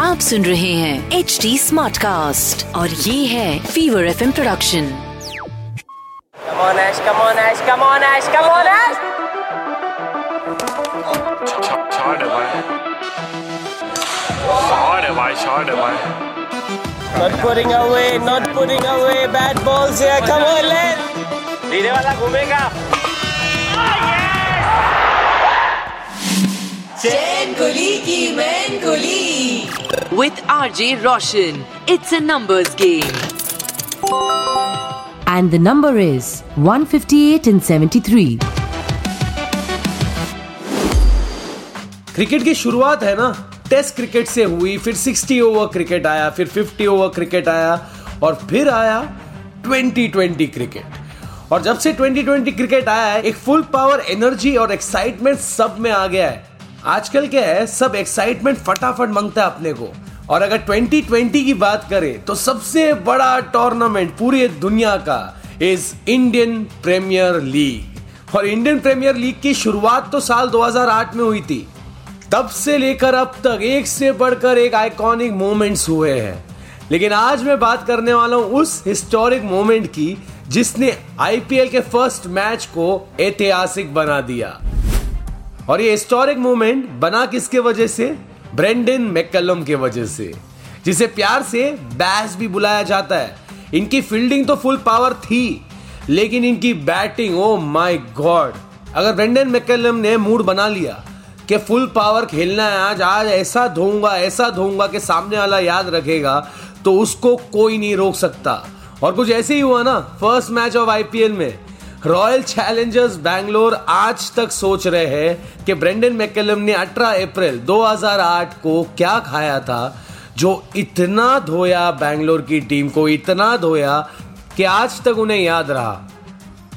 आप सुन रहे हैं एच डी स्मार्ट कास्ट और ये है Fever F introduction come on Ash come on Ash come on Ash come on Ash छोड़ भाई छोड़ भाई Not putting away, not putting away with RJ Roshan it's a numbers game and the number is 158 and 73. Cricket की शुरुआत है ना? Test cricket से हुई फिर 60 ओवर क्रिकेट आया फिर 50 ओवर क्रिकेट आया और फिर आया 2020 क्रिकेट और जब से 2020 क्रिकेट आया है एक फुल पावर एनर्जी और एक्साइटमेंट सब में आ गया है। आजकल क्या है, सब एक्साइटमेंट फटाफट माँगता है अपने को। और अगर 2020 की बात करें तो सबसे बड़ा टूर्नामेंट पूरी दुनिया का इज़ इंडियन प्रीमियर लीग और इंडियन प्रीमियर लीग की शुरुआत तो साल 2008 में हुई थी। तब से लेकर अब तक एक से बढ़कर एक आइकॉनिक मोमेंट्स हुए हैं। लेकिन आज मैं बात करने वाला हूँ उस हिस्टोरिक मोमेंट की, जिसने आईपीएल के फ़र्स्ट मैच को ऐतिहासिक बना दिया। और ये हिस्टोरिक मोमेंट बना किसके वजह से? ब्रेंडन मैकलम के वजह से। जिसे प्यार से बैस भी बुलाया जाता है। इनकी फील्डिंग तो फुल पावर थी, लेकिन इनकी बैटिंग ओ माय गॉड अगर ब्रेंडन मैकलम ने मूड बना लिया कि फुल पावर खेलना है आज आज ऐसा धोऊँगा ऐसा धोऊँगा कि सामने वाला याद रखेगा तो उसको कोई नहीं रोक सकता। और कुछ ऐसे ही हुआ ना फ़र्स्ट मैच ऑफ़ आईपीएल में। रॉयल चैलेंजर्स बैंगलोर आज तक सोच रहे हैं कि ब्रेंडन मैकलम ने 18 अप्रैल 2008 को क्या खाया था, जो इतना धोया बैंगलोर की टीम को, इतना धोया कि आज तक उन्हें याद रहा।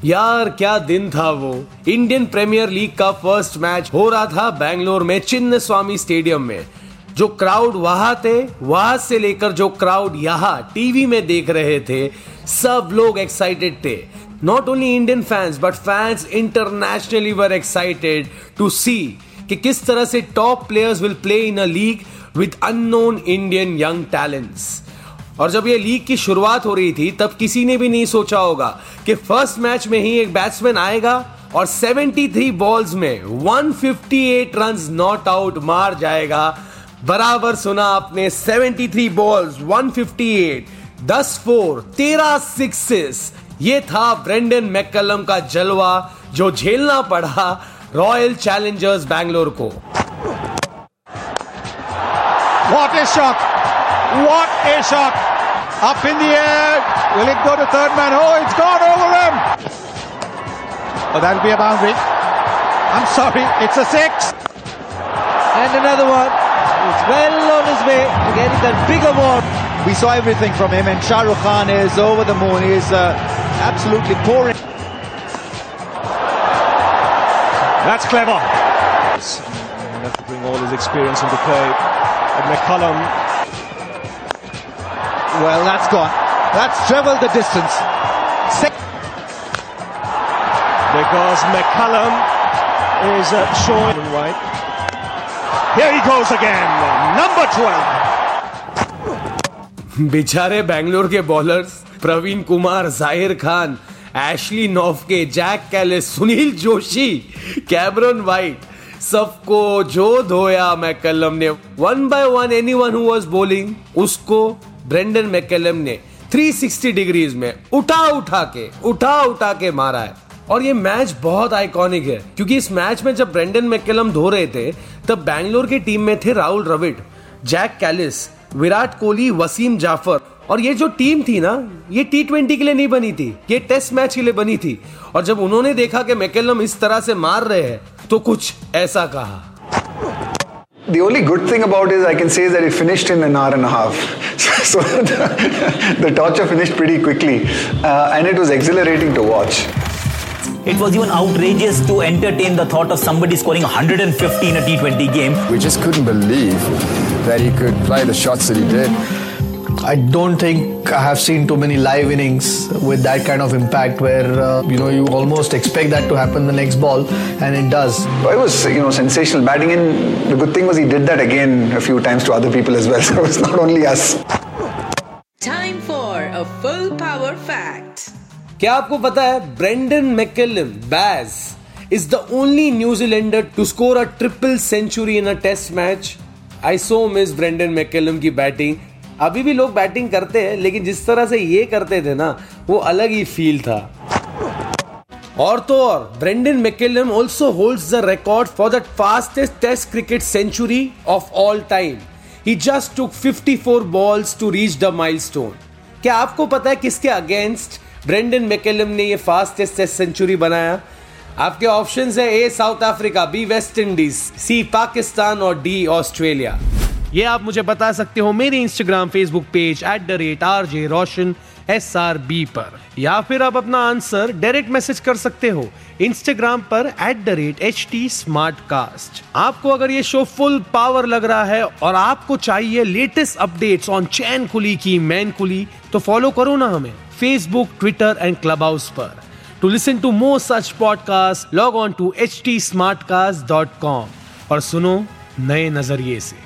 यार, क्या दिन था वो। इंडियन प्रीमियर लीग का फ़र्स्ट मैच हो रहा था बैंगलोर में चिन्ह स्वामी स्टेडियम में। जो क्राउड वहाँ थे, वहाँ से लेकर जो क्राउड यहाँ टीवी में देख रहे थे, सब लोग एक्साइटेड थे। Not only Indian fans but fans internationally were excited to see कि किस तरह से top players will play in a league with unknown Indian young talents और जब ये लीग की शुरुआत हो रही थी, तब किसी ने भी नहीं सोचा होगा कि फ़र्स्ट मैच में ही एक बैट्समैन आएगा और 73 बॉल्स में 158 रन्स नॉट आउट मार जाएगा। बराबर सुना आपने 73 बॉल्स 158 10 फोर 13 सिक्सेस ये था ब्रेंडन मैकलम का जलवा जो झेलना पड़ा रॉयल चैलेंजर्स बैंगलोर को What a shot! What a shot! Up in the air. Will it go to third man? Oh, it's gone over him. Oh, that'll be a boundary. I'm sorry, it's a six. And another one. He's well on his way to getting that bigger one. We saw everything from him, and Shah Rukh Khan is over the moon. He is uh, absolutely pouring. That's clever. He'll have to bring all his experience into play. And McCullum, Well, that's gone. That's travelled the distance. Six. because McCullum is uh, showing right. Here he goes again. Number 12. बेचारे बैंगलोर के bowlers Praveen Kumar, Zaheer Khan Ashley Noffke Jacques Kallis Sunil Joshi Cameron White सबको जो धोया McCullum ने। One by one any one was bowling उसको Brendon McCullum ने 360 degrees में उठा उठा के, उठा उठा के मारा है। और ये मैच बहुत आइकॉनिक है, क्योंकि इस मैच में जब ब्रेंडन मैकलम धो रहे थे, तब बैंगलोर की टीम में थे राहुल द्रविड जैक कैलिस विराट कोहली, वसीम जाफ़र और ये जो टीम थी ना ये टी ट्वेंटी के लिए नहीं बनी थी ये टेस्ट मैच के लिए बनी थी और जब उन्होंने देखा कि मैकेलम इस तरह से मार रहे हैं तो कुछ ऐसा कहा The only good thing about it, I can say, is that it finished in an hour and a half. so the, the torture finished pretty quickly, uh, and it was exhilarating to watch. It was even outrageous to entertain the thought of somebody scoring 150 in a T20 game. We just couldn't believe that he could play the shots that he did. I don't think I have seen too many live innings with that kind of impact where uh, you know you almost expect that to happen the next ball and it does. It was you know sensational batting and the good thing was he did that again a few times to other people as well. So it's not only us. Time for a full power fact. क्या आपको पता है Brendon McCullum Baz is the only New Zealander to score a triple century in a test match I so miss Brendon McCullum की batting अभी भी लोग batting करते हैं, लेकिन जिस तरह से ये करते थे ना, वो अलग ही फील था। और तो और Brendon McCullum also holds the record for the fastest test cricket century of all time he just took 54 balls to reach the milestone क्या आपको पता है किसके अगेंस्ट ब्रेंडन मैकेलम ने ये फास्टेस्ट टेस्ट सेंचुरी बनाया? आपके ऑप्शंस है A South Africa B West Indies C Pakistan और डी ऑस्ट्रेलिया ये आप मुझे बता सकते हो मेरे Instagram Facebook page at the rate R J Roshan S R B पर। या फिर आप अपना आंसर डायरेक्ट मैसेज कर सकते हो इंस्टाग्राम पर at the rate H T smart cast आपको अगर ये शो फुल पावर लग रहा है और आपको चाहिए latest updates on Chain Kuli Ki Main Kuli तो फॉलो करो ना हमें Facebook Twitter and Clubhouse पर। To listen to more such podcast log on to H T smart cast dot com और सुनो नए नज़रिए से।